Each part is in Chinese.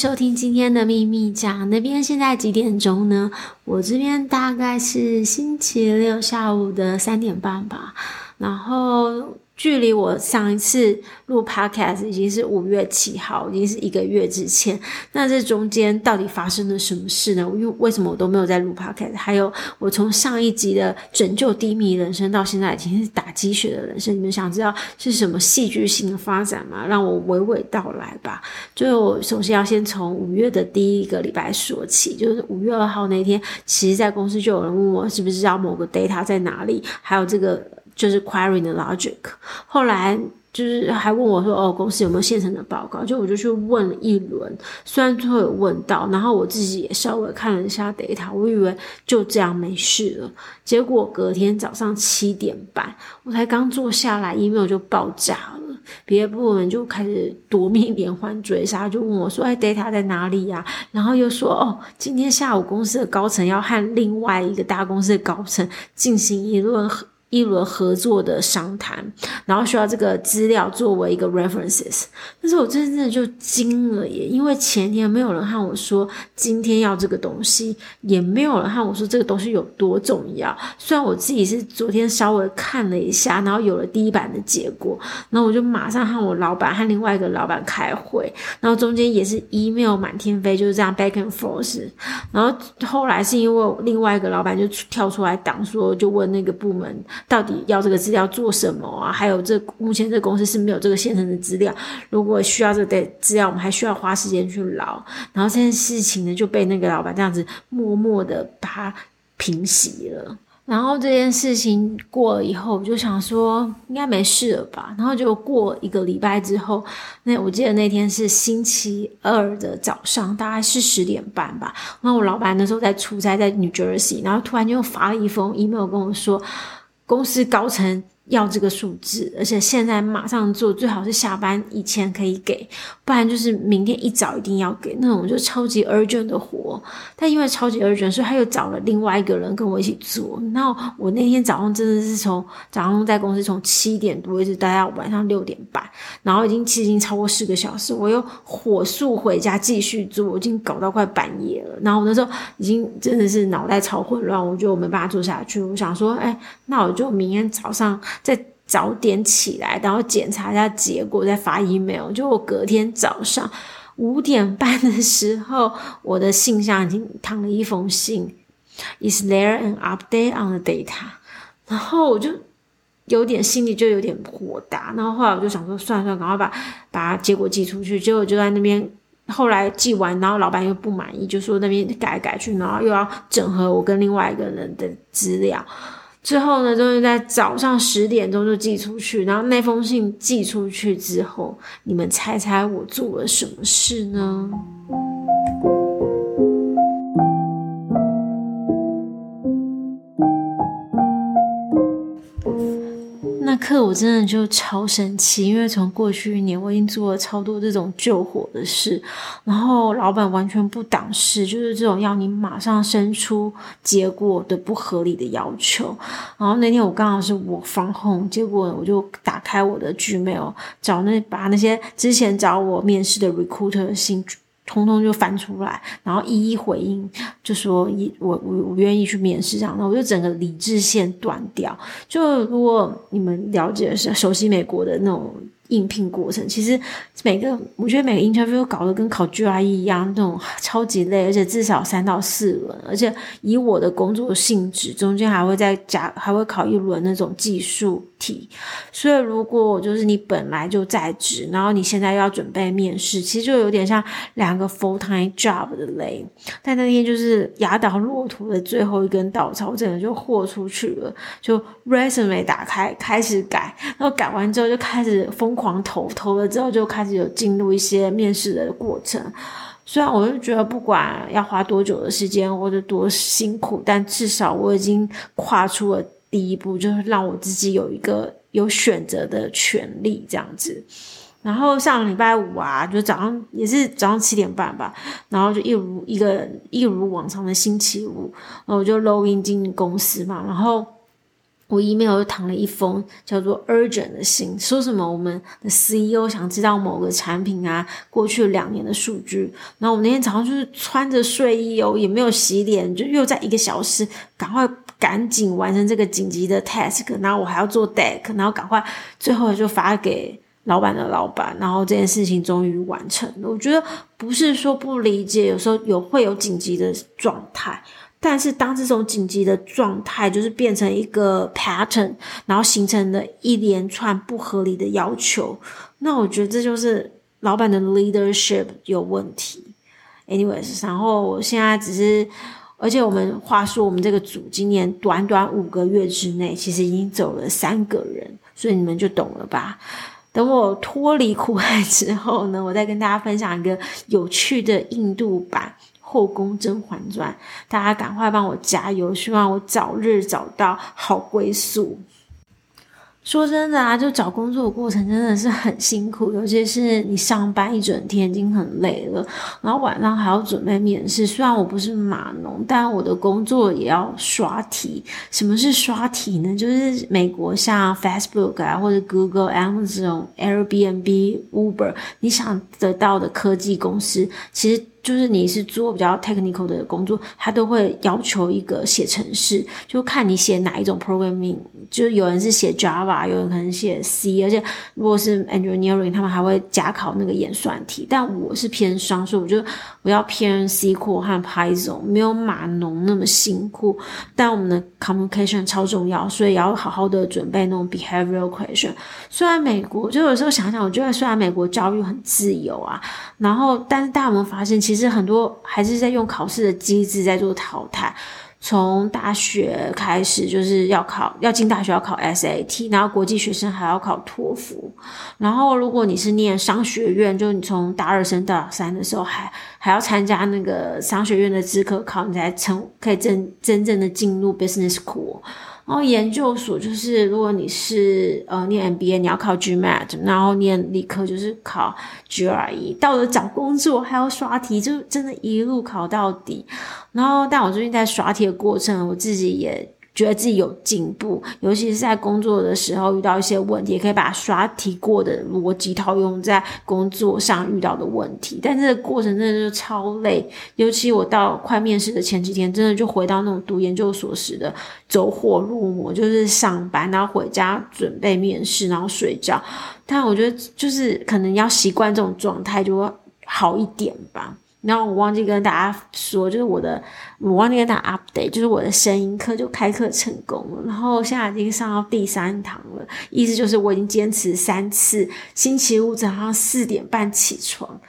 收听今天的秘密讲，那边现在几点钟呢？我这边大概是星期六下午的三点半吧，然后。距离我上一次录 podcast 已经是五月七号，已经是一个月之前。那这中间到底发生了什么事呢？因为为什么我都没有在录 podcast？还有，我从上一集的拯救低迷人生到现在已经是打鸡血的人生，你们想知道是什么戏剧性的发展吗？让我娓娓道来吧。就首先要先从五月的第一个礼拜说起，就是五月二号那天，其实在公司就有人问我是不是知道某个 data 在哪里，还有这个。就是 query 的 logic，后来就是还问我说：“哦，公司有没有现成的报告？”就我就去问了一轮，虽然最后有问到，然后我自己也稍微看了一下 data，我以为就这样没事了。结果隔天早上七点半，我才刚坐下来，email 就爆炸了，别的部门就开始夺命连环追杀，就问我说：“哎，data 在哪里呀？”然后又说：“哦，今天下午公司的高层要和另外一个大公司的高层进行一轮。”一轮合作的商谈，然后需要这个资料作为一个 references，但是我真的就惊了耶，因为前天没有人和我说今天要这个东西，也没有人和我说这个东西有多重要。虽然我自己是昨天稍微看了一下，然后有了第一版的结果，然后我就马上和我老板和另外一个老板开会，然后中间也是 email 满天飞，就是这样 back and forth。然后后来是因为另外一个老板就跳出来挡说，就问那个部门。到底要这个资料做什么啊？还有这目前这个公司是没有这个现成的资料，如果需要这个资料，我们还需要花时间去捞。然后这件事情呢，就被那个老板这样子默默的把它平息了。然后这件事情过了以后，我就想说应该没事了吧。然后就过一个礼拜之后，那我记得那天是星期二的早上，大概是十点半吧。然后我老板那时候在出差，在 New Jersey，然后突然就发了一封 email 跟我说。公司高层要这个数字，而且现在马上做，最好是下班以前可以给，不然就是明天一早一定要给那种就超级 urgent 的活。但因为超级 urgent，所以他又找了另外一个人跟我一起做。然后我那天早上真的是从早上在公司从七点多一直待到晚上六点半，然后已经其实已经超过四个小时，我又火速回家继续做，我已经搞到快半夜了。然后我那时候已经真的是脑袋超混乱，我觉得我没办法做下去。我想说，哎，那我就明天早上。再早点起来，然后检查一下结果，再发 email。就我隔天早上五点半的时候，我的信箱已经躺了一封信，Is there an update on the data？然后我就有点心里就有点火大。然后后来我就想说，算算，赶快把把结果寄出去。结果就在那边，后来寄完，然后老板又不满意，就说那边改改去，然后又要整合我跟另外一个人的资料。最后呢，就是在早上十点钟就寄出去。然后那封信寄出去之后，你们猜猜我做了什么事呢？课我真的就超生气，因为从过去一年我已经做了超多这种救火的事，然后老板完全不挡事，就是这种要你马上生出结果的不合理的要求。然后那天我刚好是我 from home，结果我就打开我的 Gmail，找那把那些之前找我面试的 recruiter 的信。通通就翻出来，然后一一回应，就说一我我我愿意去面试这样，那我就整个理智线断掉。就如果你们了解是熟悉美国的那种。应聘过程其实每个，我觉得每个 interview 搞得跟考 GRE 一样，那种 超级累，而且至少三到四轮，而且以我的工作性质，中间还会再加，还会考一轮那种技术题。所以如果就是你本来就在职，然后你现在又要准备面试，其实就有点像两个 full time job 的累。但那天就是压倒骆驼的最后一根稻草，真的就豁出去了，就 resume 打开开始改，然后改完之后就开始疯。狂投投了之后，就开始有进入一些面试的过程。虽然我就觉得不管要花多久的时间或者多辛苦，但至少我已经跨出了第一步，就是让我自己有一个有选择的权利这样子。然后上礼拜五啊，就早上也是早上七点半吧，然后就一如一个一如往常的星期五，然后我就 login 进公司嘛，然后。我 email 又躺了一封叫做 urgent 的信，说什么我们的 CEO 想知道某个产品啊过去两年的数据。然后我那天早上就是穿着睡衣哦，也没有洗脸，就又在一个小时赶快赶紧完成这个紧急的 task。然后我还要做 deck，然后赶快最后就发给老板的老板。然后这件事情终于完成了。我觉得不是说不理解，有时候有会有紧急的状态。但是，当这种紧急的状态就是变成一个 pattern，然后形成了一连串不合理的要求，那我觉得这就是老板的 leadership 有问题。Anyways，然后我现在只是，而且我们话说，我们这个组今年短短五个月之内，其实已经走了三个人，所以你们就懂了吧？等我脱离苦海之后呢，我再跟大家分享一个有趣的印度版。《后宫甄嬛传》，大家赶快帮我加油，希望我早日找到好归宿。说真的啊，就找工作的过程真的是很辛苦，尤其是你上班一整天已经很累了，然后晚上还要准备面试。虽然我不是码农，但我的工作也要刷题。什么是刷题呢？就是美国像 Facebook 啊，或者 Google、Amazon、Airbnb、Uber，你想得到的科技公司，其实。就是你是做比较 technical 的工作，他都会要求一个写程式，就看你写哪一种 programming。就是有人是写 Java，有人可能写 C，而且如果是 engineering，他们还会加考那个演算题。但我是偏商，所以我觉得我要偏 SQL 和 Python，没有码农那么辛苦。但我们的 communication 超重要，所以要好好的准备那种 behavioral question。虽然美国，就有时候想想，我觉得虽然美国教育很自由啊，然后但是大家有没有发现，其实很多还是在用考试的机制在做淘汰。从大学开始就是要考，要进大学要考 SAT，然后国际学生还要考托福。然后如果你是念商学院，就你从大二升大三的时候还还要参加那个商学院的资格考，你才成可以真真正的进入 business school。然后研究所就是，如果你是呃念 MBA，你要考 GMAT，然后念理科就是考 GRE。到了找工作还要刷题，就真的一路考到底。然后，但我最近在刷题的过程，我自己也。觉得自己有进步，尤其是在工作的时候遇到一些问题，也可以把刷题过的逻辑套用在工作上遇到的问题。但这个过程真的就超累，尤其我到快面试的前几天，真的就回到那种读研究所时的走火入魔，就是上班，然后回家准备面试，然后睡觉。但我觉得就是可能要习惯这种状态，就会好一点吧。然后我忘记跟大家说，就是我的，我忘记跟大家 update，就是我的声音课就开课成功了，然后现在已经上到第三堂了，意思就是我已经坚持三次，星期五早上四点半起床。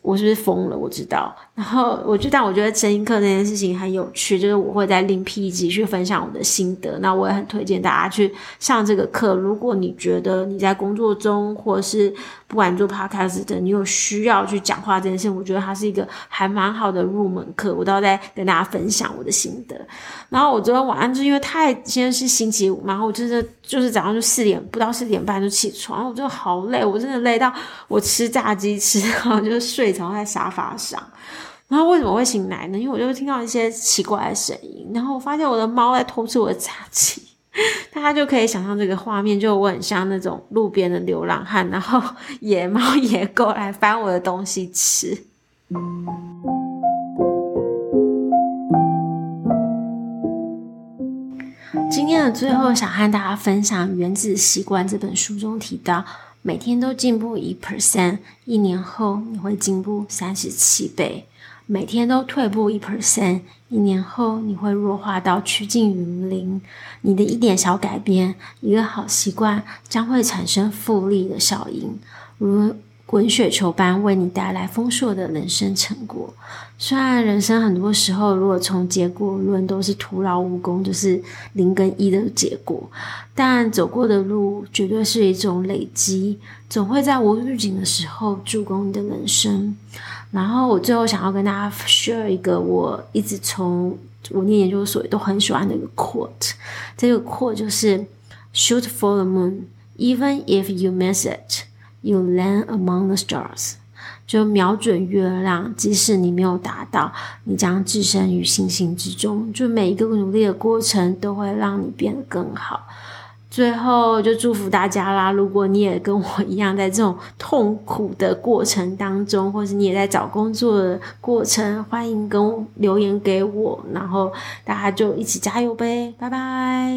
我是不是疯了？我知道。然后我就，但我觉得声音课这件事情很有趣，就是我会再另辟一集去分享我的心得。那我也很推荐大家去上这个课。如果你觉得你在工作中，或是不管做 podcast 的，你有需要去讲话这件事情，我觉得它是一个还蛮好的入门课。我都要再跟大家分享我的心得。然后我昨天晚上就因为太，今天是星期五，然后我真的就是早上就四点不到四点半就起床，我就好累，我真的累到我吃炸鸡吃到就 是睡着在沙发上。然后为什么会醒来呢？因为我就听到一些奇怪的声音，然后我发现我的猫在偷吃我的炸鸡。大家就可以想象这个画面，就我很像那种路边的流浪汉，然后野猫野狗来翻我的东西吃。今天的最后，想和大家分享《原子习惯》这本书中提到，每天都进步一 percent，一年后你会进步三十七倍；每天都退步一 percent，一年后你会弱化到趋近于零。你的一点小改变，一个好习惯，将会产生复利的效应，如。滚雪球般为你带来丰硕的人生成果。虽然人生很多时候，如果从结果论都是徒劳无功，就是零跟一的结果，但走过的路绝对是一种累积，总会在无预警的时候助攻你的人生。然后我最后想要跟大家 share 一个我一直从我念研究所都很喜欢的一个 quote，这个 quote 就是 Shoot for the moon, even if you miss it. You land among the stars，就瞄准月亮，即使你没有达到，你将置身于星星之中。就每一个努力的过程，都会让你变得更好。最后就祝福大家啦！如果你也跟我一样，在这种痛苦的过程当中，或是你也在找工作的过程，欢迎跟留言给我，然后大家就一起加油呗！拜拜。